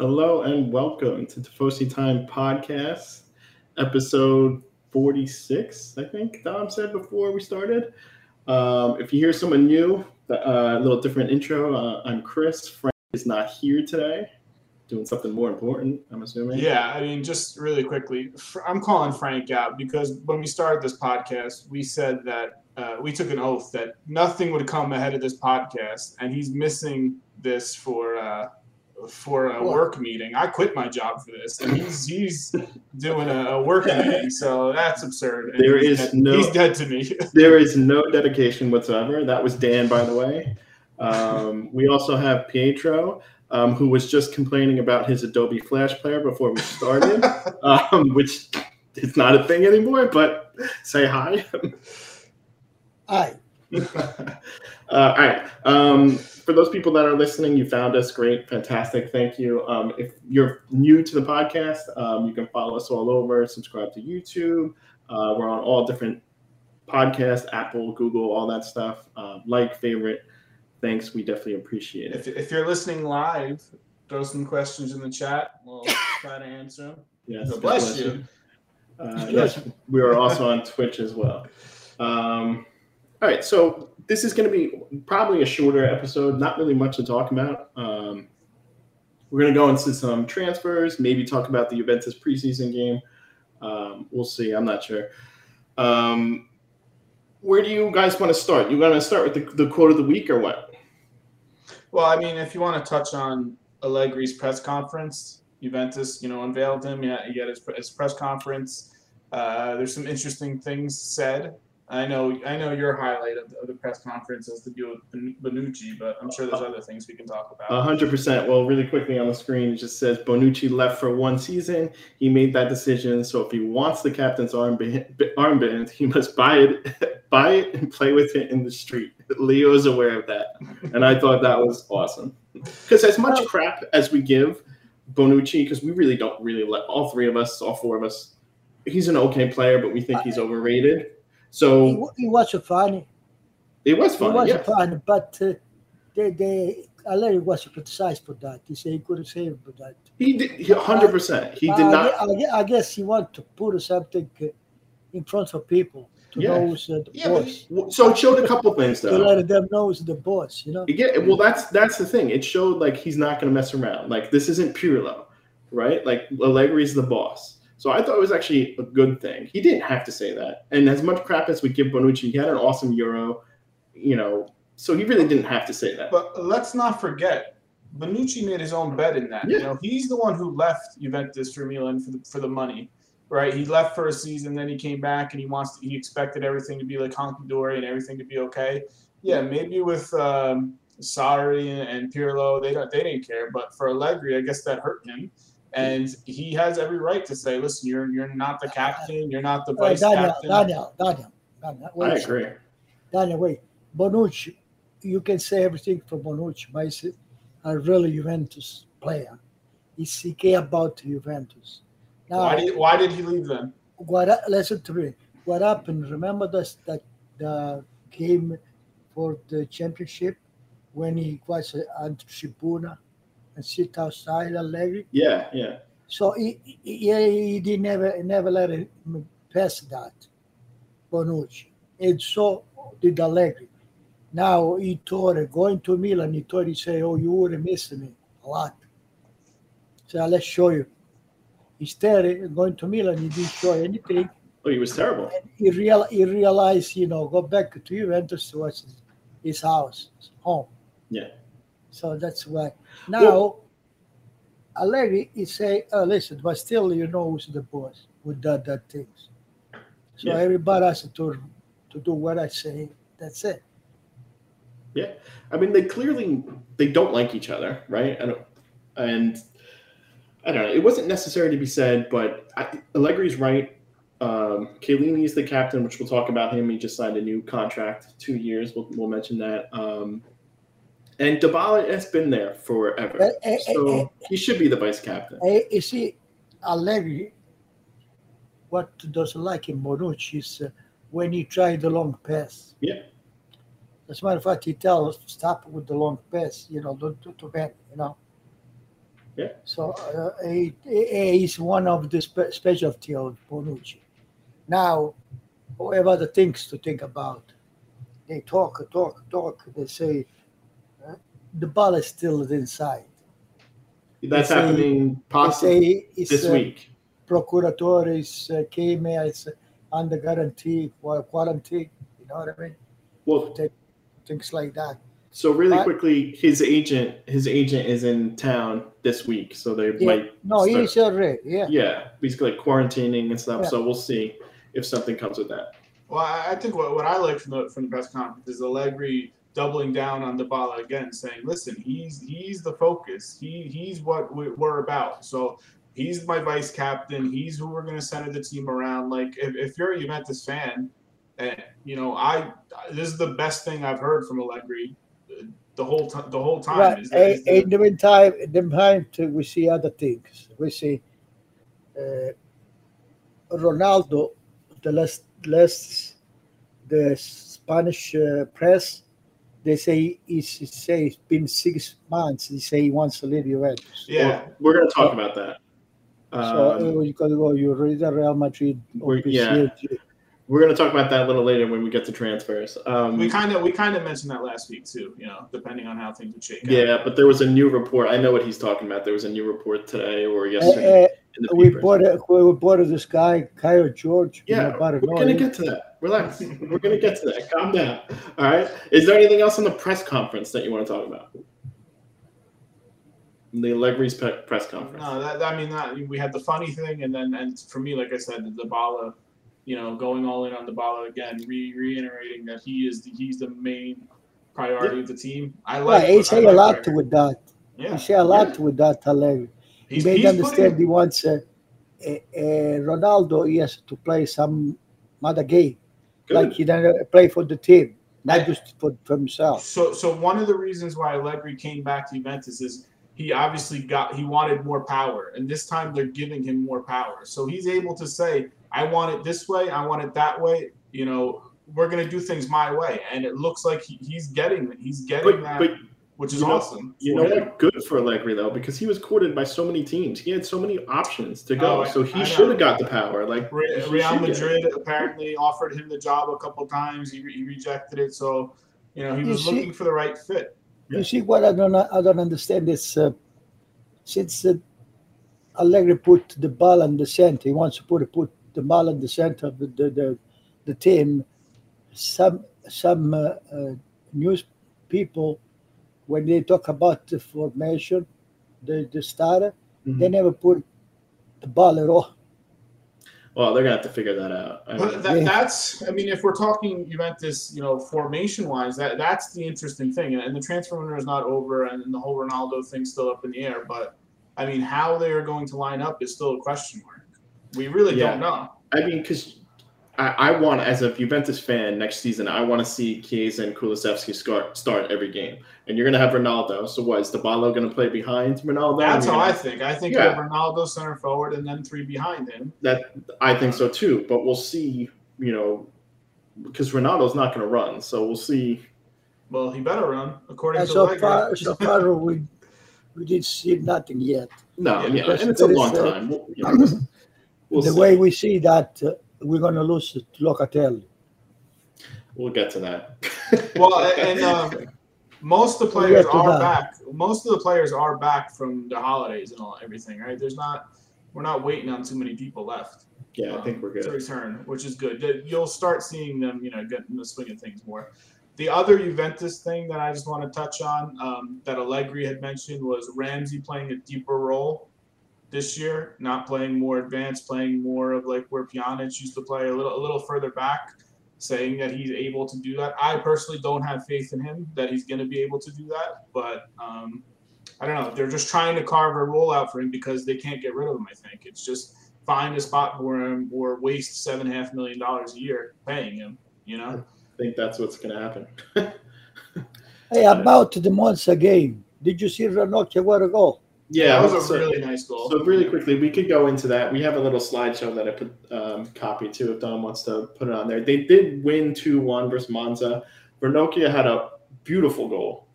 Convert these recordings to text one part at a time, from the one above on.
Hello and welcome to Tifosi Time Podcast, episode 46, I think Dom said before we started. Um, if you hear someone new, uh, a little different intro. Uh, I'm Chris. Frank is not here today, doing something more important, I'm assuming. Yeah, I mean, just really quickly, I'm calling Frank out because when we started this podcast, we said that uh, we took an oath that nothing would come ahead of this podcast, and he's missing this for uh, for a work meeting. I quit my job for this, and he's he's doing a, a work meeting, so that's absurd. And There he's dead. no- he's dead to me. There is no dedication whatsoever. That was Dan, by the way. Um, we also have Pietro, um, who was just complaining about his Adobe Flash Player before we started, um, which is not a thing anymore. But say hi. Hi. uh, all right. Um, for those people that are listening, you found us. Great. Fantastic. Thank you. Um, if you're new to the podcast, um, you can follow us all over, subscribe to YouTube. Uh, we're on all different podcasts, Apple, Google, all that stuff. Uh, like, favorite. Thanks. We definitely appreciate it. if you're listening live, throw some questions in the chat. We'll try to answer them. Yes. God God bless you. Uh, yes, we are also on Twitch as well. Um, all right, so this is going to be probably a shorter episode. Not really much to talk about. Um, we're going to go into some transfers, maybe talk about the Juventus preseason game. Um, we'll see. I'm not sure. Um, where do you guys want to start? You want to start with the, the quote of the week or what? Well, I mean, if you want to touch on Allegri's press conference, Juventus, you know, unveiled him. Yeah, he had his, his press conference. Uh, there's some interesting things said. I know, I know your highlight of the, of the press conference is the deal with Bonucci, but I'm sure there's uh, other things we can talk about. Hundred percent. Well, really quickly on the screen, it just says Bonucci left for one season. He made that decision. So if he wants the captain's armband, armband he must buy it, buy it, and play with it in the street. Leo is aware of that, and I thought that was awesome. Because as much crap as we give Bonucci, because we really don't really let all three of us, all four of us, he's an okay player, but we think he's overrated. So it, was funny. it was funny. It was funny, but uh, they, they, Allegri was criticized for that. He said he couldn't save for that. He did. Hundred percent. He did I, not. I, I guess he wanted to put something uh, in front of people to Yeah. know who's uh, the Yeah, but boss. So it showed a couple things To though. let them know who's the boss, you know? Yeah, well, that's that's the thing. It showed like he's not going to mess around. Like this isn't Pirlo, right? Like Allegri's the boss. So I thought it was actually a good thing. He didn't have to say that. And as much crap as we give Bonucci, he had an awesome Euro, you know. So he really didn't have to say that. But let's not forget, Bonucci made his own bet in that. You Yeah. know, he's the one who left Juventus for Milan for the for the money, right? He left for a season, then he came back, and he wants to, he expected everything to be like honky dory and everything to be okay. Yeah, maybe with um, Sarri and, and Pirlo, they don't they didn't care, but for Allegri, I guess that hurt him. And he has every right to say, "Listen, you're you're not the captain. You're not the vice Daniel, captain." Daniel, Daniel, Daniel, I wait, agree. Daniel, wait. Bonucci, you can say everything for Bonucci, but he's a really Juventus player. He's, he care about Juventus. Now, Why did why did he leave them? what hap- listen to me. What happened? Remember this, that the game for the championship when he was on tribuna and sit outside Allegri. Yeah, yeah. So he he, he, did never never let him pass that Bonucci, and so did Allegri. Now he uh, going to Milan. He thought he say, "Oh, you would have missed me a lot." So let's show you. Instead, going to Milan, he didn't show anything. Oh, he was terrible. And he, real, he realized, you know, go back to Juventus his, his house, his home. Yeah. So that's why. Now, Allegri, he say, oh, listen, but still, you know who's the boss with that, that things. So Yeah. everybody has to, to do what I say. That's it. Yeah, I mean they clearly they don't like each other, right? I don't, and I don't know. It wasn't necessary to be said, but I, Allegri's right. Um, Chiellini is the captain, which we'll talk about him. He just signed a new contract, two years. We'll, we'll mention that. Um, and Dybala has been there forever, eh, so he should be the vice captain. You see, Allegri, what doesn't like in Bonucci is uh, when he tried the long pass. Yeah. As a matter of fact, he tells stop with the long pass. You know, don't do too bad. You know. Yeah. So uh, he, is one of the spe- specialty of Bonucci. Now, we have other things to think about. They talk, talk, talk. They say uh, the ball is still inside. That's They say- happening They possibly say it's, this uh, week. Procuratore is uh, came here, it's under guarantee for quarantine. You know what I mean? Well, Things like that. so really But- quickly, his agent, his agent is in town this week, so they Yeah. might. No, start- he's already. Yeah. Yeah, basically like quarantining and stuff. Yeah. So we'll see if something comes with that. Well, I I think what, what I like from the from the press conference is Allegri doubling down on Dybala again, saying, "Listen, he's he's the focus. He he's what we- we're about. So he's my vice captain. He's who we're going to center the team around. Like if, if you're a Juventus fan, and you know, I this is the best thing I've heard from Allegri uh, the whole time. The whole time Right. is, that- is In the meantime, in the meantime, too, we see other things. We see uh, Ronaldo. The last, last, the Spanish uh, press, they say he's he say it's been six months. They say he wants to leave Juventus. yeah. Well, we're going to talk about that. So Um, uh, you can go. You read the Real Madrid. or We're- yeah. We're going to talk about that a little later when we get to transfers. Um, We kind of we kind of mentioned that last week too. You know, depending on how things would shake out. yeah, but there was a new report. I know what he's talking about. There was a new report today or yesterday Uh, in the uh, we papers. bought a, we bought this guy, Kaio Jorge. Yeah, know, about it. we're gonna get to that. Relax. we're gonna get to that. Calm down. All right. Is there anything else in the press conference that you want to talk about? The Allegri's pe- press conference. No, that I mean that we had the funny thing, and then and for me, like I said, the Dybala, you know, going all in on Dybala again, re- reiterating that he is the, he's the main priority of the team. I like. Right, he I say a lot Allegri. with that. Yeah, He say a lot with that, Allegri. He he's, made he's understand putting, he wants uh, uh, uh, Ronaldo. He has to play some other game, Good. like he didn't play for the team, not just for, for himself. So, so one of the reasons why Allegri came back to Juventus is he obviously got he wanted more power, and this time they're giving him more power. So he's able to say, "I want it this way, I want it that way." You know, we're gonna do things my way, and it looks like he, he's getting he's getting but, that, but which is you know- awesome. you know what? Good for Allegri though, because he was courted by so many teams. He had so many options to go. Oh, so he should have got the power. Like Re- Real should get. Madrid apparently offered him the job a couple times. He, re- he rejected it, so you know he You was see- looking for the right fit. Yeah. You see what I don't I don't understand is uh, since uh, Allegri put the ball in the center, he wants to put put the ball in the center of the the, the, the team. Some some uh, uh, news people when they talk about the formation, the the starter, Mhm. they never put the ball at all. Well, they're gonna have to figure that out. I mean, that, Yeah. that's, I mean, if we're talking Juventus, you know, formation wise, that that's the interesting thing. And, and the transfer window is not over, and the whole Ronaldo thing's still up in the air. But I mean, how they are going to line up is still a question mark. We really Yeah. don't know. I mean, because I, I want, as a Juventus fan, next season, I want to see Chiesa and Kulusevski start, start every game. And you're going to have Ronaldo. So what, is Dybala going to play behind Ronaldo? That's And how I think. I think Yeah. Ronaldo center forward, and then three behind him. That I think so too. But we'll see, you know, because Ronaldo's not going to run. So we'll see. Well, he better run according And to so Allegri. far, so far we we did see nothing yet. No, Yeah, yeah, and it's a long uh, time. We'll, you know, we'll the see. way we see that, uh, we're going to lose to Locatelli. We'll get to that. Well, and um, most of the We'll players are that. back. Most of the players are back from the holidays and all everything, right? There's not. We're not waiting on too many people left. yeah, I think we're to good. return, which is good. You'll start seeing them, you know, get in the swing of things more. The other Juventus thing that I just want to touch on um, that Allegri had mentioned was Ramsey playing a deeper role this year, not playing more advanced, playing more of like where Pjanic used to play a little a little further back, saying that he's able to do that. I personally don't have faith in him that he's going to be able to do that, but um, I don't know. They're just trying to carve a role out for him because they can't get rid of him. I think it's just find a spot for him or waste seven and a half million dollars a year paying him. You know, I think that's what's going to happen. Hey, about the Monza game, did you see Ranocchia what a goal? Yeah, that was a so- really nice goal. So really quickly, we could go into that. We have a little slideshow that I put um, copy to if Don wants to put it on there. They did win two one versus Monza. Ranocchia had a beautiful goal.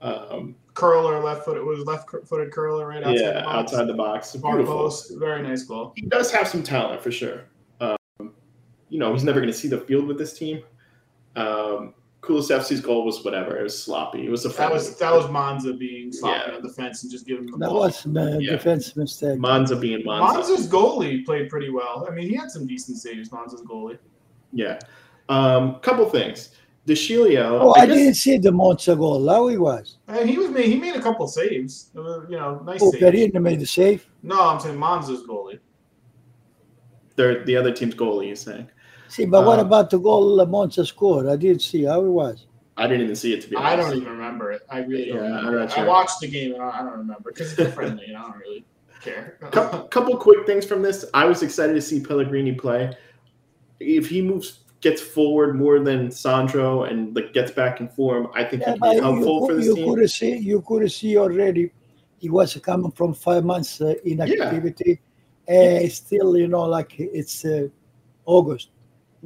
Um, curler, left foot. It was left footed curler right outside yeah, the box. outside the box. Beautiful. post. Very nice goal. He does have some talent for sure. Um, you know, he's never going to see the field with this team. Um, Kulusevski's goal was whatever. It was sloppy. It was a That friendly. was that was Monza being sloppy Yeah. on defense and just giving him the That ball. was a Yeah. defense mistake. Monza being Monza. Monza's goalie played pretty well. I mean, he had some decent saves. Monza's goalie. Yeah. Um, couple things. De Sciglio. Oh, I I guess- didn't see the Monza goal. How he was. And he was made. He made a couple saves. It you know, nice Oh, saves. Perino made the save. No, I'm saying Monza's goalie. they're the other team's goalie. Is saying. See, but what Uh, about the goal Monza scored? I didn't see how it was. I didn't even see it to be honest. I don't even remember it. I really don't. Yeah, I'm remember. not I watched the game and I I don't remember because it's friendly and I don't really care. couple, couple quick things from this. I was excited to see Pellegrini play. If he moves, gets forward more than Sandro, and like gets back in form, I think Yeah, he but can be you, helpful for could- this you team. could see you could see already he was coming from five months uh, inactivity and still you know like it's uh, August.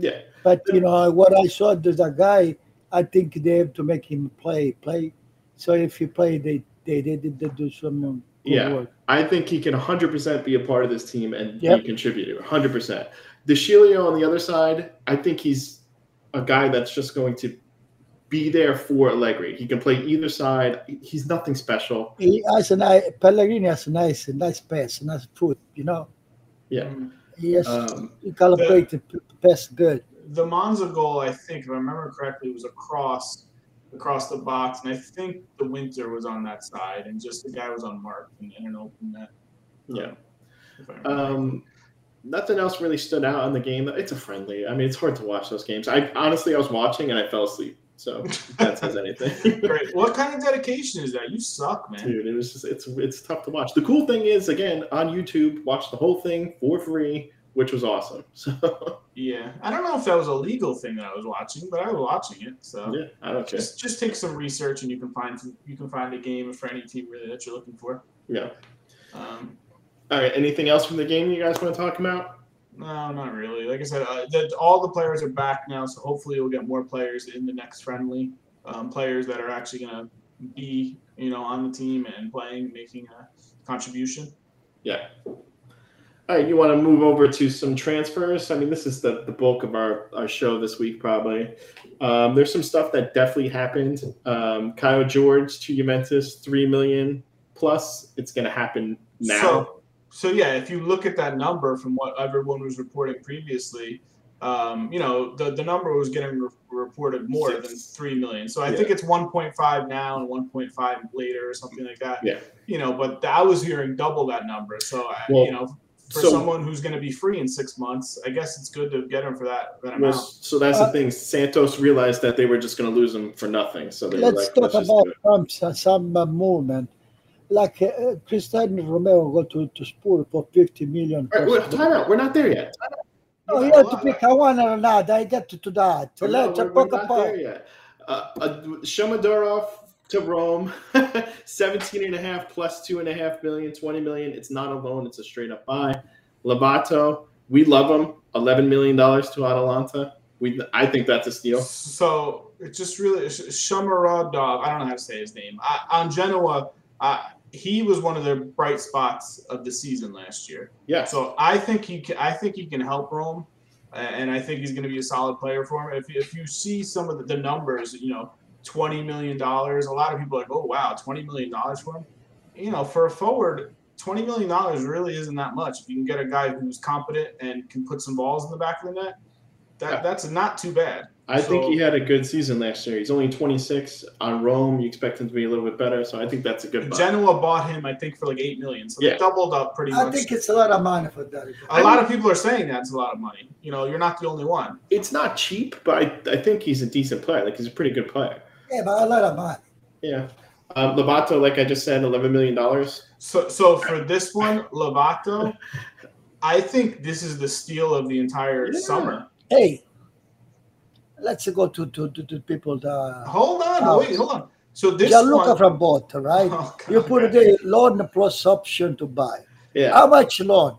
Yeah, But you know what I saw there's a guy I think they have to make him play play. So if he play they they they did they do some um, good Yeah. work. I think he can 100% be a part of this team and Yep. be a contributor. 100%. De Sciglio on the other side, I think he's a guy that's just going to be there for Allegri. He can play either side. He's nothing special. He has a nice Pellegrini has a nice nice pass, nice foot. You know Yeah. He has Um, he calibrated the pass good. the Monza goal, I think, if I remember correctly, was across across the box, and I think the winter was on that side, and just the guy was unmarked and in an open net. yeah. If I remember. Um, nothing else really stood out in the game. It's a friendly. I mean, it's hard to watch those games. I honestly, I was watching and I fell asleep. So that says anything. Great. What kind of dedication is that? You suck, man. Dude, it was just it's it's tough to watch. The cool thing is, again, on YouTube, watch the whole thing for free, which was awesome. So Yeah, I don't know if that was a legal thing that I was watching, but I was watching it. So yeah, I don't care. just just take some research, and you can find some, you can find a game for any team really that you're looking for. Yeah. Um, All right. Anything else from the game you guys want to talk about? No, not really. Like I said, uh, the, all the players are back now, so hopefully we'll get more players in the next friendly. Um, players that are actually going to be, you know, on the team and playing, making a contribution. Yeah. All right, you want to move over to some transfers? I mean, this is the, the bulk of our, our show this week, probably. Um, there's some stuff that definitely happened. Um, Kaio Jorge to Juventus, three million plus. It's going to happen now. So, so yeah, if you look at that number from what everyone was reporting previously, um, you know, the, the number was getting re- reported more Six. than three million. So I Yeah. think it's 1.5 now and 1.5 later or something like that. Yeah. You know, but I was hearing double that number. So I, Well, you know, for so- someone who's going to be free in six months, I guess it's good to get him for that that Well, amount. so that's Uh, the thing. Santos realized that they were just going to lose him for nothing. So they Let's like, talk let's just about do it. some some, some uh, movement. Like uh, Cristiano Romero go to, to Spurs for 50 million. All right, wait, time out. We're not there yet. Oh, you have to pick a one or another. I get to, to that. We're not- Let's we're- we're not about. there yet. Uh, uh, Shomurodov to Rome, 17 and a half plus two and a half million, 20 million. It's not a loan, it's a straight up buy. Lovato, we love him. $11 million to Atalanta. We, I think that's a steal. So it's just really Shomurodov. I don't know how to say his name. I, on Genoa, uh, he was one of the bright spots of the season last year. Yeah. So I think he can, I think he can help Rome, and I think he's going to be a solid player for him. If, if you see some of the, the numbers, you know, twenty million dollars. A lot of people are like, oh wow, twenty million dollars for him. You know, for a forward, twenty million dollars really isn't that much. If you can get a guy who's competent and can put some balls in the back of the net, that Yeah. that's not too bad. I think he had a good season last year. He's only 26 on Rome. You expect him to be a little bit better. So I think that's a good buy. Genoa bought him, I think, for like eight million. So Yeah. they doubled up pretty I much. I think it's a lot of money for that. a lot of people are saying that's a lot of money. You know, you're not the only one. It's not cheap, but I, I think he's a decent player. Like he's a pretty good player. Yeah, but a lot of money. Yeah. Um, Lovato, like I just said, $11 million. So, so for this one, Lovato, I think this is the steal of the entire Yeah. summer. Hey, let's go to to to, to people. The Hold on, wait, hold on. So this Gianluca one, from both, right? Oh, God. You put the loan plus option to buy. Yeah. How much loan?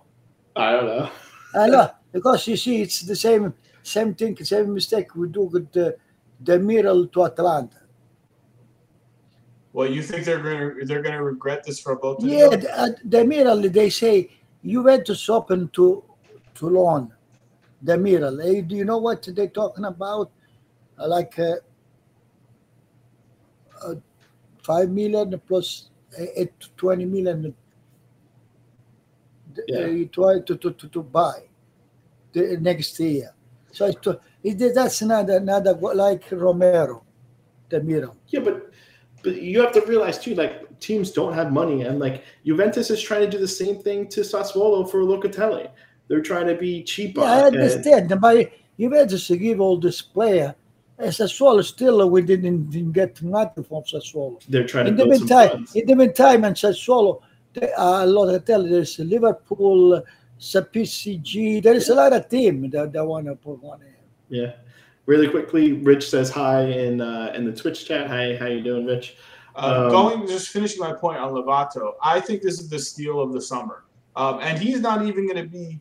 I don't know. I know because you see, it's the same same thing, same mistake we do with the Demiral to Atalanta. Well, you think they're gonna they're gonna regret this for both? Yeah, the, uh, Demiral, they say Juventus open to to loan Demiral. Hey, do you know what they're talking about? Uh, like uh, uh, five million plus uh, eight to twenty million. Yeah. Uh, you try to, to, to, to buy the next year. So it, that's another another like Romero, Demiral. Yeah, but but you have to realize too, like teams don't have money, and like Juventus is trying to do the same thing to Sassuolo for Locatelli. They're trying to be cheaper. Yeah, I and- understand, but Juventus to give all this player. uh, Sassuolo still we didn't, didn't get nothing from Sassuolo. they're trying to In the build some meantime, funds. in the meantime, and Sassuolo, there are a lot of tell there's Liverpool, PSG. There is a lot of team that, that want to put one in. Yeah. Really quickly, Rich says hi in uh, in the Twitch chat. Hi, how you doing, Rich? Uh, Um, going, just finishing my point on Lovato, I think this is the steal of the summer, um, and he's not even going to be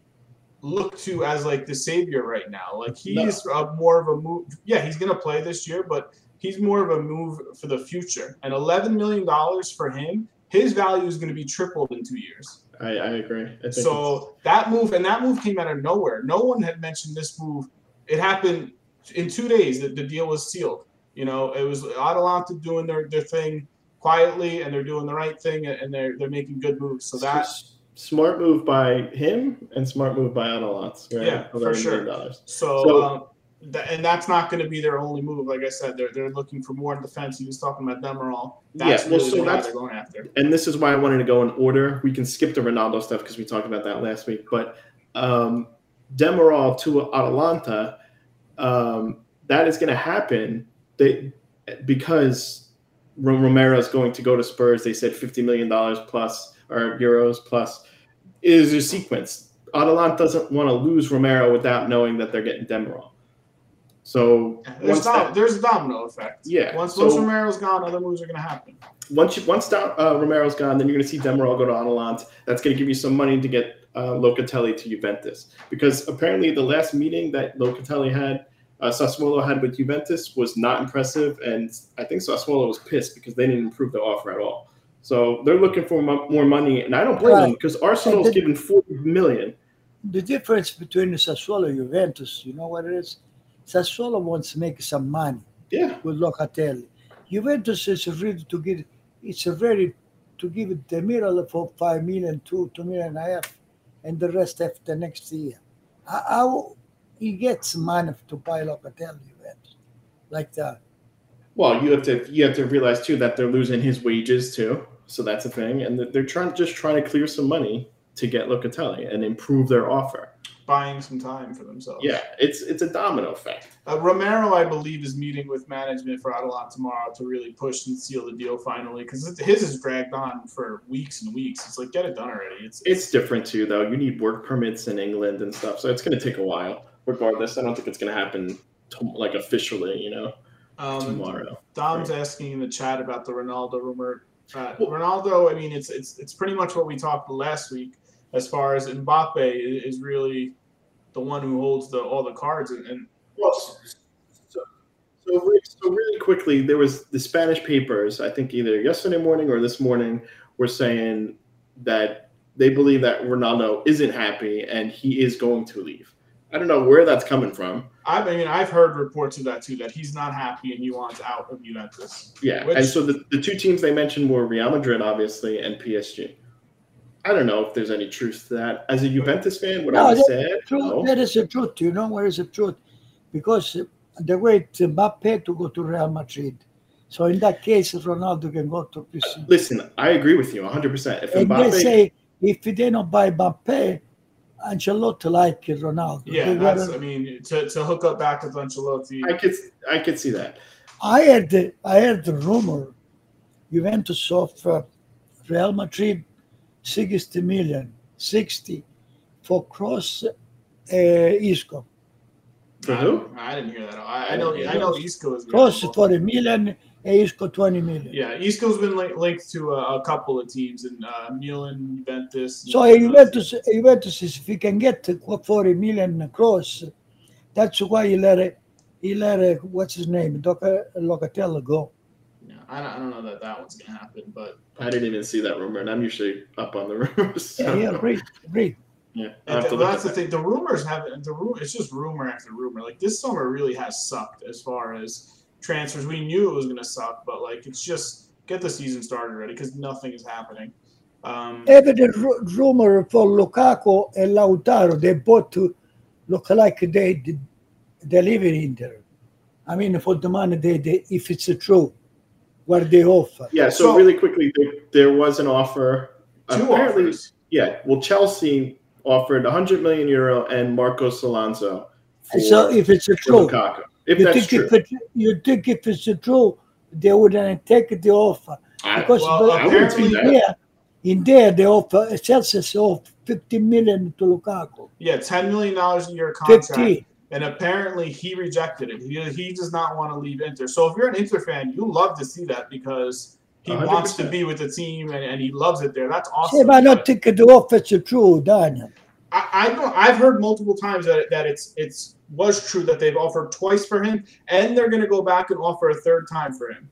looked to as like the savior right now. Like he's uh, more of a move. Yeah, he's going to play this year, but he's more of a move for the future. And eleven million dollars for him, his value is going to be tripled in two years. I, I agree. I think it's- So that move and that move came out of nowhere. No one had mentioned this move. It happened in two days. that the deal was sealed. You know, it was Atalanta doing their, their thing quietly, and they're doing the right thing, and they're they're making good moves. So that S- smart move by him and smart move by Atalanta. Right? Yeah, for sure. dollars. so. So- um, th- and that's not going to be their only move. Like I said, they're, they're looking for more in defense. He was talking about Demiral. That's Yeah, well, really so that's- they're going after. and this is why I wanted to go in order. We can skip the Ronaldo stuff because we talked about that last week. But um, Demiral to Atalanta, um, that is going to happen. They because Romero is going to go to Spurs. They said fifty million dollars plus or euros plus is a sequence. Atalanta doesn't want to lose Romero without knowing that they're getting Demiral. So There's, dom- that- there's a domino effect. Yeah, Once, so- once Romero's gone, other moves are going to happen. once you, once down, uh, Romero's gone, then you're going to see Demiral go to Atalanta. That's going to give you some money to get uh, Locatelli to Juventus because apparently the last meeting that Locatelli had, uh, Sassuolo had with Juventus was not impressive, and I think Sassuolo was pissed because they didn't improve the offer at all. So they're looking for mo- more money, and I don't blame them because Arsenal's the- given forty million. The difference between Sassuolo and Juventus, you know what it is? Sassuolo wants to make some money Yeah, with Locatelli. Juventus is ready to give. It's ready to give it Demiral for five million, two, two million and a half, and the rest after next year. How- How he gets money to buy Locatelli, Juventus, like that? Well, you have to you have to realize too that they're losing his wages too, so that's a thing, and they're trying just trying to clear some money to get Locatelli and improve their offer. Buying some time for themselves. Yeah, it's it's a domino effect. Uh, Romero, I believe, is meeting with management for Atalanta tomorrow to really push and seal the deal finally because his has dragged on for weeks and weeks. It's like get it done already. It's, It's different too, though. You need work permits in England and stuff, so it's going to take a while. Regardless, I don't think it's going to happen to, like officially, you know, um, tomorrow. Dom's asking in the chat about the Ronaldo rumor. Uh, Well- Ronaldo, I mean, it's it's it's pretty much what we talked last week as far as Mbappe is really the one who holds the all the cards and, and Well, so, so, so really quickly, there was the Spanish papers. I think either yesterday morning or this morning were saying that they believe that Ronaldo isn't happy and he is going to leave. I don't know where that's coming from. I mean, I've heard reports of that too that he's not happy and he wants out of Juventus. Yeah, Which- and so the, the two teams they mentioned were Real Madrid, obviously, and PSG. I don't know if there's any truth to that. As a Juventus fan, what No, I said, that- sad? Truth, No. That is the truth. You know where is the truth? Because the they wait Mbappe to go to Real Madrid. So in that case, Ronaldo can go to PSG. Listen, I agree with you 100%. If And they say if they don't buy Mbappe, Ancelotti like Ronaldo. Yeah, that's. gotta- I mean, to, to hook up back with Ancelotti. I could I could see that. I heard the, I heard the rumor Juventus offer Real Madrid 60 million, 60 for Kroos uh, Isco. For I, who? I didn't hear that. I, I know. I know Isco is. Kroos available. for a million, Isco 20 million. Yeah, Isco's been li- linked to a, a couple of teams in uh, Milan, Juventus. So Juventus, Juventus, is- if he can get 40 million Kroos, that's why he let it, he let it, what's his name, Doc- Locatello go. Yeah, I don't, I don't know that that one's gonna happen, but I didn't even see that rumor, and I'm usually up on the rumors. Yeah, so- yeah, read, read. yeah. And I'll have th- to well, look that's the thing. The rumors have the rumor. It's just rumor after rumor. Like this summer really has sucked as far as transfers. We knew it was gonna suck, but like it's just get the season started already because nothing is happening. Um, Even the ru- rumor for Lukaku and Lautaro, they both look like they they, they live in Inter. I mean, for the money they, they if it's a true, what they offer. Yeah, so, So- really quickly, there, there was an offer. two Apparently, offers. yeah. Well, Chelsea offered 100 million euro and Marcos Alonso so if it's for true, Lukaku. If you that's think true, if you think if it's true, they wouldn't take the offer I, because well, the- I wouldn't apparently- that. in there, in there they offer Chelsea offer 50 million to Lukaku. Yeah, ten million dollars a year contract. 15. and apparently he rejected it. He, he does not want to leave Inter. So if you're an Inter fan, you love to see that because he wants to be with the team and, and he loves it there. That's awesome. but I don't think the offer is true, Daniel. I, I don't, I've heard multiple times that that it's it's was true that they've offered twice for him, and they're going to go back and offer a third time for him.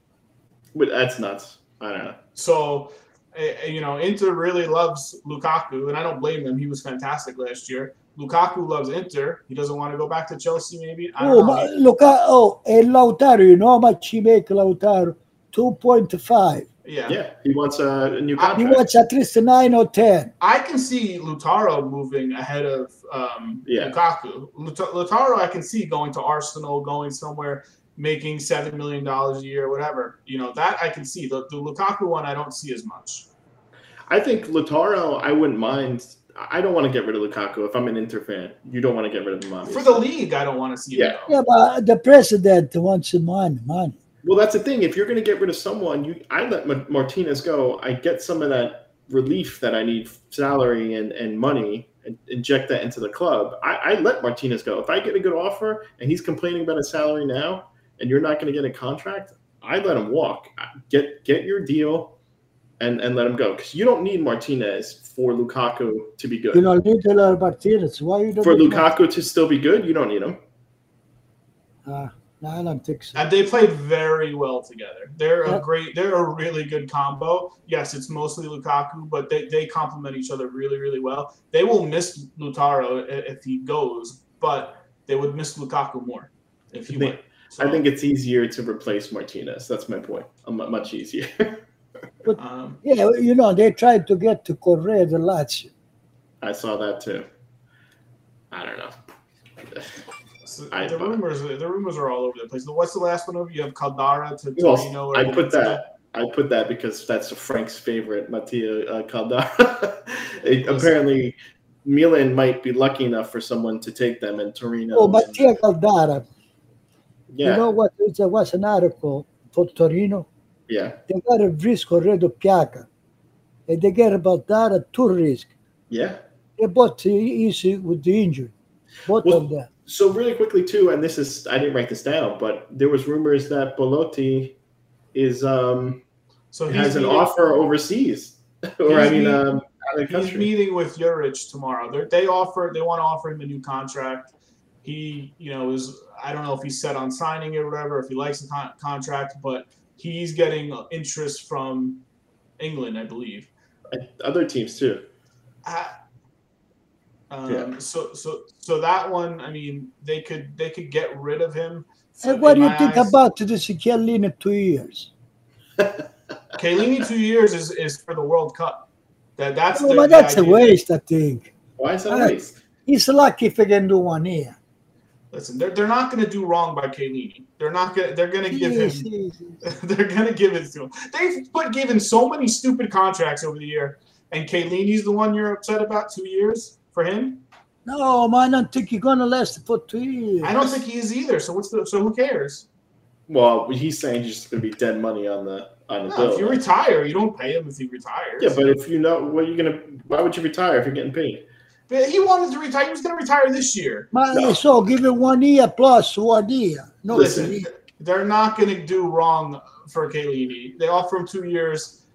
But that's nuts. I don't know. So, eh, eh, you know, Inter really loves Lukaku, and I don't blame them. He was fantastic last year. Lukaku loves Inter. He doesn't want to go back to Chelsea, maybe. I don't Oh, know. ma, look oh, and Lautaro, you know how much he make Lautaro? 2.5. yeah. Yeah, he wants a, a new I- He contract. wants at least 9 or 10. I can see Lautaro moving ahead of um, Yeah. Lukaku. Lautaro, I can see going to Arsenal, going somewhere, making seven million dollars a year, whatever. You know that I can see. The, the Lukaku one, I don't see as much. I think Lautaro, I wouldn't mind. I don't want to get rid of Lukaku. If I'm an Inter fan, you don't want to get rid of him. For the league, I don't want to see Yeah. it. Though. Yeah, but the president wants money, money. Well, that's the thing. If you're going to get rid of someone, you I let Ma- Martinez go. I get some of that relief that I need, salary and, and money, and inject that into the club. I, I let Martinez go. If I get a good offer and he's complaining about his salary now, and you're not going to get a contract, I let him walk. Get get your deal, and and let him go because you don't need Martinez for Lukaku to be good. You know, little Martinez. Why you don't for need Lukaku to still be good, you don't need him. Uh, no, I don't think so. And they played very well together. They're Yeah. a great. They're a really good combo. Yes, it's mostly Lukaku, but they, they complement each other really really well. They will miss Lautaro if he goes, but they would miss Lukaku more if he I think- went. So, I think it's easier to replace Martinez. That's my point. Um, much easier. um, Yeah, you know, they tried to get to Correa the Lazio. I saw that too. I don't know. so I- the rumors the rumors are all over the place. What's the last one over? You have Caldara to Well, Torino. or I put that. I put that because that's Frank's favorite, Mattia uh, Caldara. It- apparently, Milan might be lucky enough for someone to take them in Torino. Oh, and- Mattia Caldara. yeah, You know what? There was an article for Torino. yeah, They got a risk already Pjaca. And they get about that at two risk. yeah. They both easy with the injury. Both Well, of them. So really quickly too, and this is I didn't write this down, but there was rumors that Belotti is um So has an meeting- offer overseas, or I mean meeting- um out of the He's meeting with Juric tomorrow. They're, they offer they want to offer him a new contract. He, you know, is I don't know if he's set on signing it or whatever, if he likes the con- contract, but he's getting interest from England, I believe. Other teams too. I- um, Yeah. So so so that one, I mean, they could they could get rid of him. And what do you think eyes. about this Chiellini two years? Chiellini two years is, is for the World Cup. That that's Oh, the, but the that's a waste, I think. Why is that a Uh, waste? He's lucky if he can do one year. Listen, they're, they're not going to do wrong by Chiellini. They're not going. to They're going to give him. He's- he's- They're gonna give it to him. They've put given so many stupid contracts over the year, and Chiellini's the one you're upset about two years for him. No, man, I don't think he's gonna last for two years. I don't think he is either. So what's the? So who cares? Well, he's saying he's just going to be dead money on the on the No, bill. if you retire, you don't pay him if he retires. yeah, but if you know, what are you going to? Why would you retire if you're getting paid? But he wanted to retire. He was going to retire this year. Man, No. So give him one year plus one year. No, Listen. three. They're not going to do wrong for Chiellini. They offer him two years.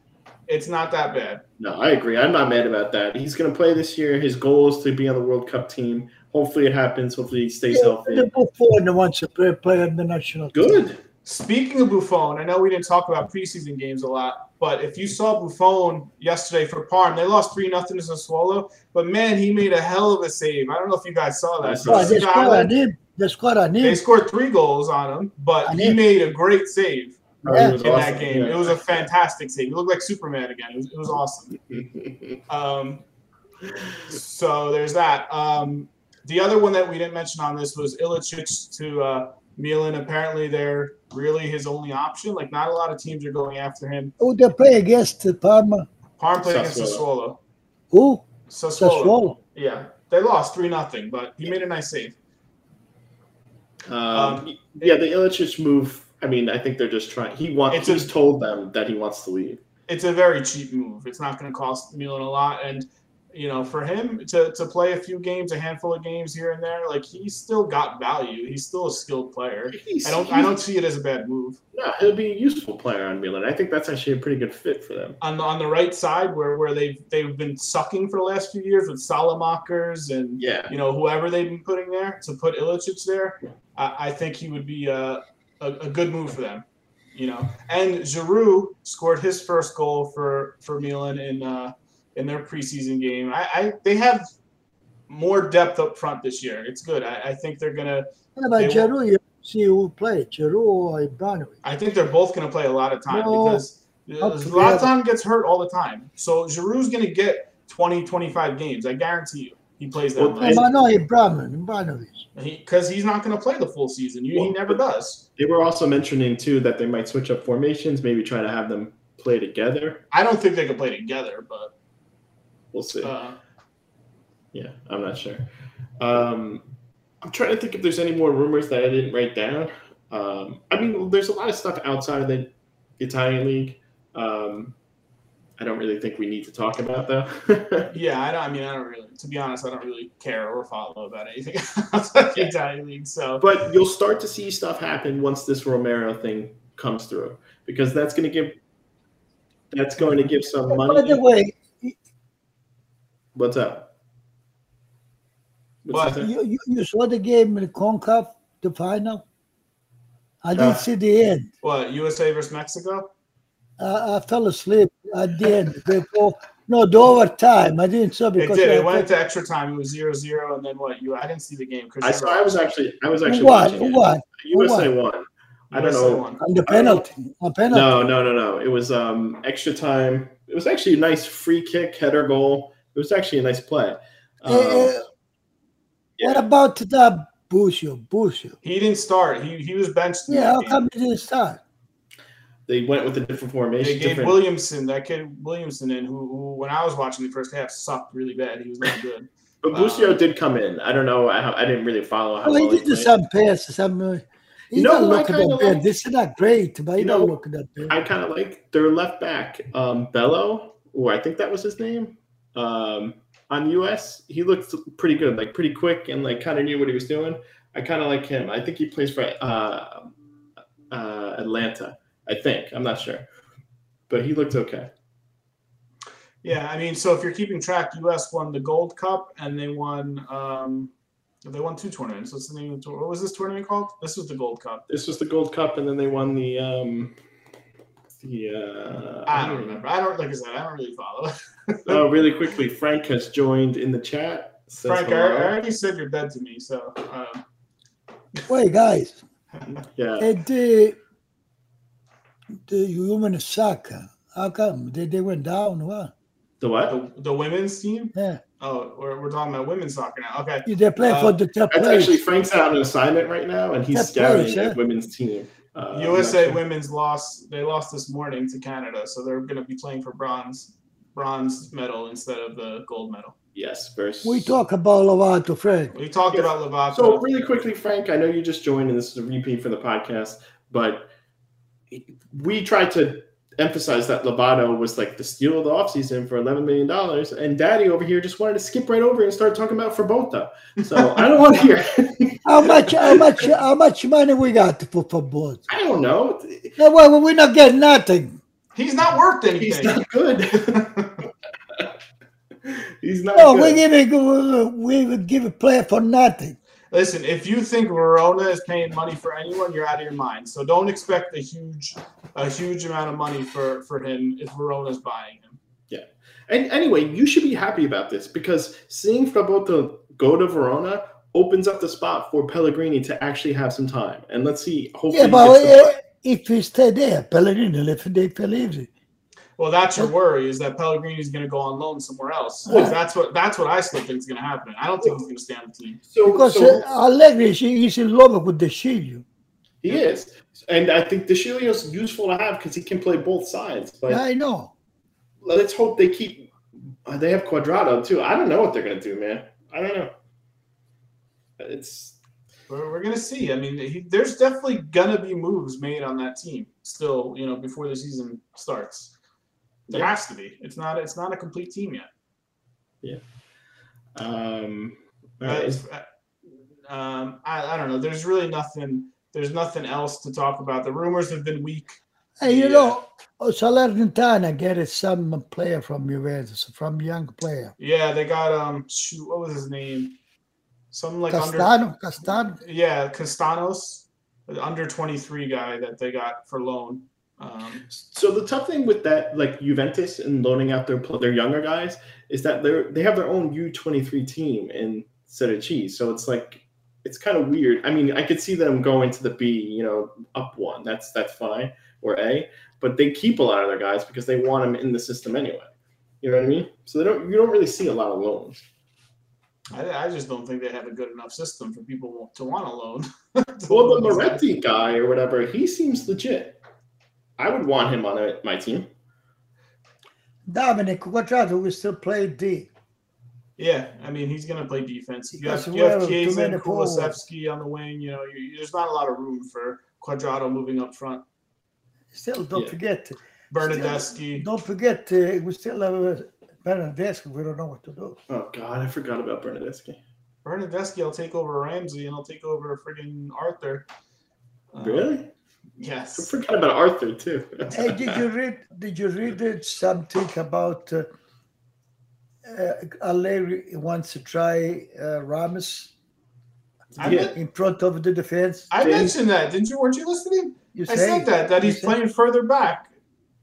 It's not that bad. No, I agree. I'm not mad about that. He's going to play this year. His goal is to be on the World Cup team. Hopefully, it happens. Hopefully, he stays healthy. The Buffon wants to play, play on the national team. Good. Speaking of Buffon, I know we didn't talk about preseason games a lot, but if you saw Buffon yesterday for Parm, they lost three nothing to Sassuolo, but man, he made a hell of a save. I don't know if you guys saw that. saw Oh, they scored on him. They scored on him. They scored three goals on him, but On he him. made a great save Yeah. in awesome, that game. yeah. It was a fantastic save. He looked like Superman again. It was, it was awesome. Um, so there's that. Um, the other one that we didn't mention on this was Ilicic to uh, Milan. Apparently, they're really his only option. Like, not a lot of teams are going after him. Oh, they play against Parma? Parma played against Sassuolo. Sassuolo. Who? Sassuolo. Sassuolo. Yeah, they lost three nothing, but he made a nice save. Um, Um, yeah, the Ilicic move. I mean, I think they're just trying. He wants. It's a- told them that he wants to leave. It's a very cheap move. It's not going to cost Milan a lot, and you know, for him to, to play a few games, a handful of games here and there, like he's still got value. He's still a skilled player. He's, I don't I don't see it as a bad move. No, he'll be a useful player on Milan. I think that's actually a pretty good fit for them. on the, on the right side where, where they've they've been sucking for the last few years with Saelemaekers and Yeah. you know whoever they've been putting there to put Ilicic there, I, I think he would be a, a, a good move for them. You know, and Giroud scored his first goal for for Milan in uh, in their preseason game. I, I they have more depth up front this year. It's good. I, I think they're gonna. Yeah, but Giroud, you see who play, Giroud or Ibrahimovic. I think they're both gonna play a lot of time No, because together. Zlatan gets hurt all the time. So Giroud's gonna get 20, 25 games. I guarantee you. He plays that Well, much. No, no, Ibrahimovic. Ibrahimovic. because he, he's not going to play the full season. You, he Well, never does. They were also mentioning too that they might switch up formations, maybe try to have them play together. I don't think they can play together, but We'll see. uh, Yeah, I'm not sure. Um, I'm trying to think if there's any more rumors that I didn't write down. Um, I mean, there's a lot of stuff outside of the Italian league. Um, I don't really think we need to talk about though. yeah, I, don't, I mean, I don't really. To be honest, I don't really care or follow about anything outside the Italian league. So but you'll start to see stuff happen once this Romero thing comes through, because that's going to give that's going to give some money. By the way, What's up? What? you, you, you saw the game in the CONCACAF, the final? I didn't Uh, see the end. what? USA versus Mexico? I, I fell asleep at the end. Before, no, the overtime. I didn't saw It because did. I It went into extra time. It was 0-0, and then what? You? I didn't see the game. I saw. I was actually. I was actually Who won? watching Who it. won? USA won. I don't know. On the penalty. On penalty. No, no, no, no. It was um extra time. It was actually a nice free kick header goal. It was actually a nice play. Um, eh, yeah. What about that Busio? Busio. He didn't start. He he was benched. Yeah, that how game. come he didn't start? They went with a different formation. They gave different- Williamson, that kid Williamson, in who, who when I was watching the first half sucked really bad. He was not good. but Busio did come in. I don't know. I, I didn't really follow how Well, he well he did do played. some passes. Some. Uh, he You know don't look at kinda that bad. This is not great, but he You don't know, look at that bad. I kind of like their left back, um, Bello, or I think that was his name. Um, on US, he looked pretty good, like pretty quick, and like kind of knew what he was doing. I kind of like him. I think he plays for uh, uh, Atlanta. I think I'm not sure, but he looked okay. Yeah, I mean, so if you're keeping track, U.S. won the Gold Cup and they won. Um, they won two tournaments. What's the name of the tour? What was this tournament called? This was the Gold Cup. This was the Gold Cup, and then they won the um, the. Uh, I don't remember. I don't like I said. I don't really follow. Oh, really quickly, Frank has joined in the chat. Says Frank, I, I already said you're dead to me. So um, Wait, guys. Yeah, And the the women soccer. How come they, they went down? What? the what? the, the women's team. Yeah, Oh, we're, we're talking about women's soccer now. Okay. they play Uh, for the top That's place. actually Frank's out on an assignment right now, and he's That scouting plays, a yeah. women's team. Uh, USA sure. women's lost. They lost this morning to Canada, so they're going to be playing for bronze bronze medal instead of the gold medal. Yes, versus. we talk about Lovato, Frank. We talked Yeah. about Lovato. So really quickly, Frank, I know you just joined, and this is a repeat for the podcast, but we tried to emphasize that Lovato was like the steal of the offseason for $11 million, and Daddy over here just wanted to skip right over and start talking about Frabotta. So I don't want to hear. How much? How much? How much money we got for for both? I don't know. No, well, we're not getting nothing. He's not worth anything. He's not good. He's not No, good. we give it. We would give a player for nothing. Listen, if you think Verona is paying money for anyone, you're out of your mind. So don't expect a huge, a huge amount of money for for him if Verona's buying him. Yeah. And anyway, you should be happy about this because seeing Frabotta go to Verona opens up the spot for Pellegrini to actually have some time. And let's see. Hopefully, Yeah, but gets uh, if he stay there, Pellegrini left they Pellegrini. Well, that's your worry is that Pellegrini's going to go on loan somewhere else. Yeah. That's what that's what I still think is going to happen. I don't think he's going to stay on the team. so, Because so uh, Allegri is he's in love with De Sciglio. he is. And I think De Sciglio's useful to have because he can play both sides. But I know. let's hope they keep. uh, They have Cuadrado too. I don't know what they're gonna do, man. I don't know. It's We're, we're going to see. I mean, he, there's definitely going to be moves made on that team still. You know, before the season starts, there Yeah. has to be. It's not. It's not a complete team yet. Yeah. Um. all Uh, right. it's- uh, um, I, I don't know. There's really nothing. There's nothing else to talk about. The rumors have been weak. Hey, you Yeah. know, oh, Salernitana get some player from Juventus, from young player. Yeah, they got um. Shoot, what was his name? Some like under. Castano, Castano. Yeah, Castanos, the under 23 guy that they got for loan. Um, So the tough thing with that, like Juventus and loaning out their their younger guys, is that they're they have their own U twenty three team in Serie C. So it's like it's kind of weird. I mean, I could see them going to the B, you know, up one. That's that's fine or A, but they keep a lot of their guys because they want them in the system anyway. You know what I mean? So they don't you don't really see a lot of loans. I, I just don't think they have a good enough system for people to want to loan. Well, the Moretti guy or whatever, he seems legit. I would want him on a, my team. Dominic Cuadrado will still play D. Yeah, I mean he's going to play defense. You have, Because you have we have too Chiesa and many on the wing. You know, you, there's not a lot of room for Cuadrado moving up front. Still, don't Yeah. forget, Bernardeschi. don't forget, uh, we still have uh, Bernardeschi. We don't know what to do. Oh God, I forgot about Bernardeschi. Bernardeschi, I'll take over Ramsey and I'll take over friggin' Arthur. Uh, Really? I Yes. forgot about Arthur too. Hey, did you read? Did you read it, something about uh, uh, Allegri wants to try uh, Ramos I, Yeah. in front of the defense? I Didn't- mentioned that. Didn't you? Weren't you listening? You I say said that that he's say- playing further back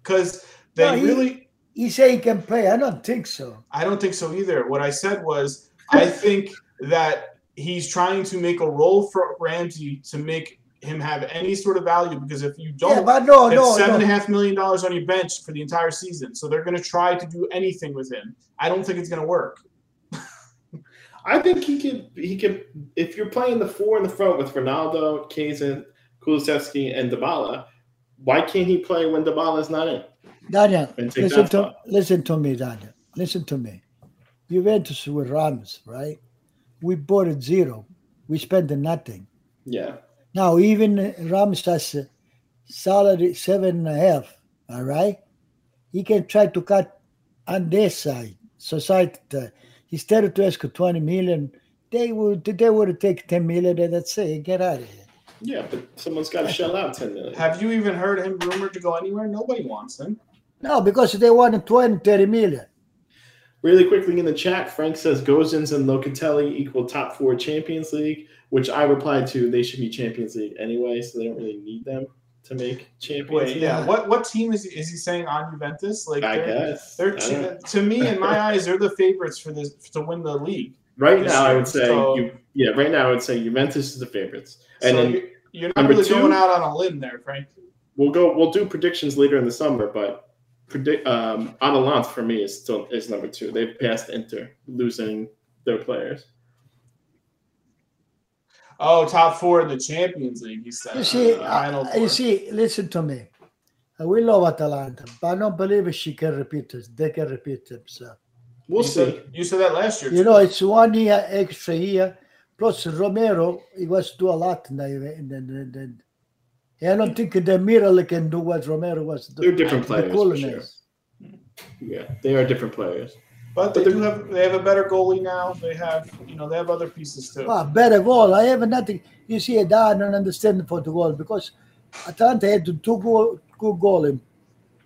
because they No, he- really. He say he can play. I don't think so. I don't think so either. What I said was I think that he's trying to make a role for Ramsey to make him have any sort of value because if you don't, but no, no, seven and a half million dollars on your bench for the entire season. So they're going to try to do anything with him. I don't think it's going to work. I think he could. He could. If you're playing the four in the front with Ronaldo, Kazan, Kulusevski, and Dybala, why can't he play when Dybala's not in? Daniel, listen to spot. listen to me, Daniel. Listen to me. Juventus with Ramos, right? We bought it zero. We spent nothing. Yeah. Now even Ramos has a salary seven and a half. All right, he can try to cut on their side. Society uh, instead of to ask for twenty million, they would they would take ten million and that's it. Get out of here. Yeah, but someone's got to shell out ten million. Have you even heard him rumored to go anywhere? Nobody wants him. No, because they want 20, 30 million. Really quickly in the chat, Frank says Gosens and Locatelli equal top four Champions League, which I replied to. They should be Champions League anyway, so they don't really need them to make Champions Wait, League. yeah. What what team is he, is he saying on Juventus? Like I guess. they're I to me in my eyes they're the favorites for this to win the league. right now, I would say, so- you, yeah, right now I would say Juventus is the favorites, and so then you- you're not really two- going out on a limb there, Frank. we'll go. We'll do predictions later in the summer, but predict um, Atalanta for me is still is number two. They've passed Inter, losing their players. Oh, top four in the Champions League. He said. You see, Uh, final you see, listen to me. Uh, We love Atalanta, but I don't believe she can repeat it. They can repeat themselves. We'll you see. Said, you said that last year. You know, it's one year extra year. Plus Romero, he was do a lot in the, in the, in the- I don't think Demiral can do what Romero was doing. They're different The players, for coolness. Yeah, they are different players. But they but do have they have a better goalie now. They have you know they have other pieces too. Ah, better goal. I have nothing. You see, I don't understand for the goal because Atalanta had two goal, good goal. in-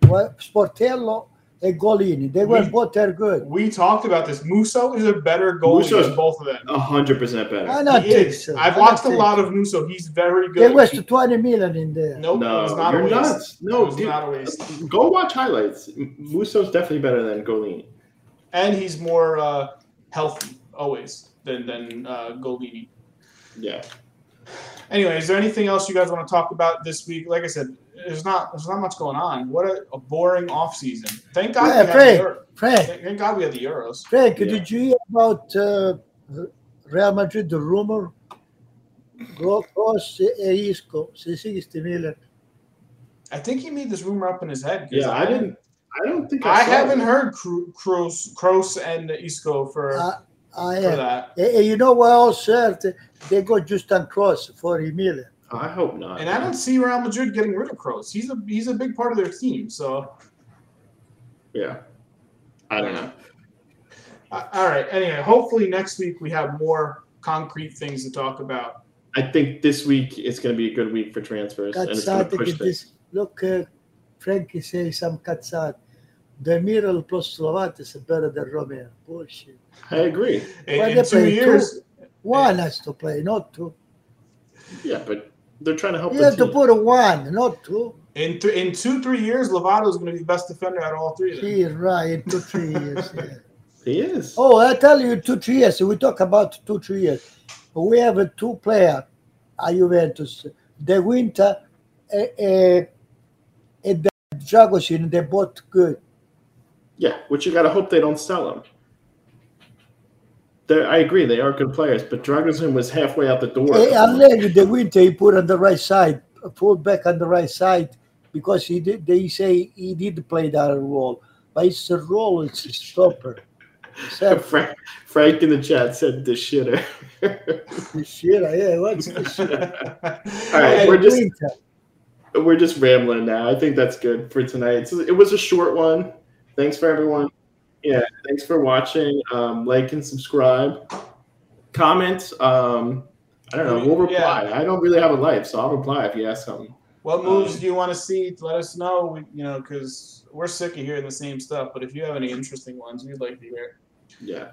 Sportiello and Gollini. They were We- both are good. We talked about this. Musso is a better goalie Musso's- than both of them. A hundred percent better. I don't He think is. so. I've I watched a don't think lot so. of Musso. He's very good. They good. wasted 20 million in there. Nope, it was No, not a you're waste. nuts. No, it dude. not a waste. Go watch highlights. Musso's definitely better than Gollini. And he's more uh, healthy always than than uh, Gollini. Yeah. Anyway, is there anything else you guys want to talk about this week? Like I said, there's not there's not much going on. What a, a boring off season. Thank God Yeah, we had the Euro- Frank, thank, thank God we had the Euros. Frank, Yeah. did you hear about uh, Real Madrid, the rumor? Kroos e Isco, 60 million. I think he made this rumor up in his head. Yeah, I didn't. I don't think I saw haven't it. heard Kro- Kroos, Kroos and Isco for, I, I for that. And and you know what else? heard? They got Justin Cross for a million. I hope not. And I don't see Real Madrid getting rid of Kroos. He's a he's a big part of their team. So Yeah. I don't know. Uh, all right. Anyway, hopefully next week we have more concrete things to talk about. I think this week it's going to be a good week for transfers, and it's going to push che this, look, uh, Frankie say some cazzate. Demiral plus Slovatis is better than Romero. Bullshit. I agree. In, Why in they two play years, One has to play, not two. Yeah, but they're trying to help You the have to put a one, not two. in th- in two three years, Lovato is going to be the best defender out of all three of them. He is right in two, three years. Yeah. He is. Oh, I tell you, two, three years. We talk about two, three years. We have a two player at Juventus. De Winter and, and, and the Dragusin, they're both good. Yeah, which you got to hope they don't sell him. They're, I agree, they are good players, but Dragusin was halfway out the door. Hey, Allegri, De Winter, he put on the right side, pulled back on the right side, because he did. They say he did play that role, but it's a role. It's a stopper. Frank, Frank in the chat said the shitter. the shit. Yeah, what's the shit? All right, we're just Winter. we're just rambling now. I think that's good for tonight. So it was a short one. Thanks for everyone. Yeah, thanks for watching. Um, like and subscribe. Comment. Um, I don't know. We'll reply. Yeah. I don't really have a life, so I'll reply if you ask something. What moves do you want to see? Let us know. We, you know, because we're sick of hearing the same stuff. But if you have any interesting ones, we'd like to hear. Yeah.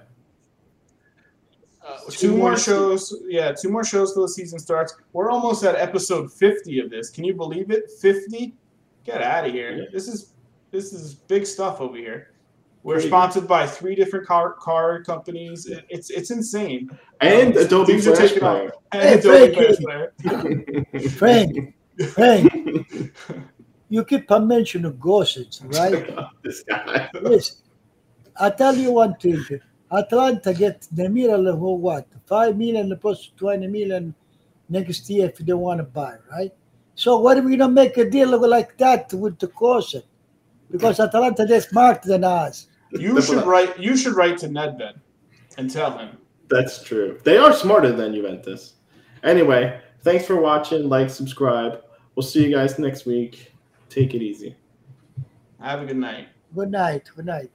Uh, Two two, more more se- shows. Yeah, two more shows till the season starts. We're almost at episode fifty of this. Can you believe it? Fifty? Get out of here. Yeah. This is this is big stuff over here. We're Pretty sponsored by three different car car companies. It's it's insane. And Um, Adobe things are Flash taking off. Player. And Hey, Adobe Flash Player. Frank, Frank, you keep on mentioning gossips, right? this guy. Listen, I tell you one thing. Atalanta get the middle for what? Five million plus twenty million next year if they want to buy, right? So why do we not make a deal like that with the Corset? Because Atalanta just marked the than us. You should write. You should write to Nedved and tell him. That's true. They are smarter than Juventus. Anyway, thanks for watching. Like, subscribe. We'll see you guys next week. Take it easy. Have a good night. Good night. Good night.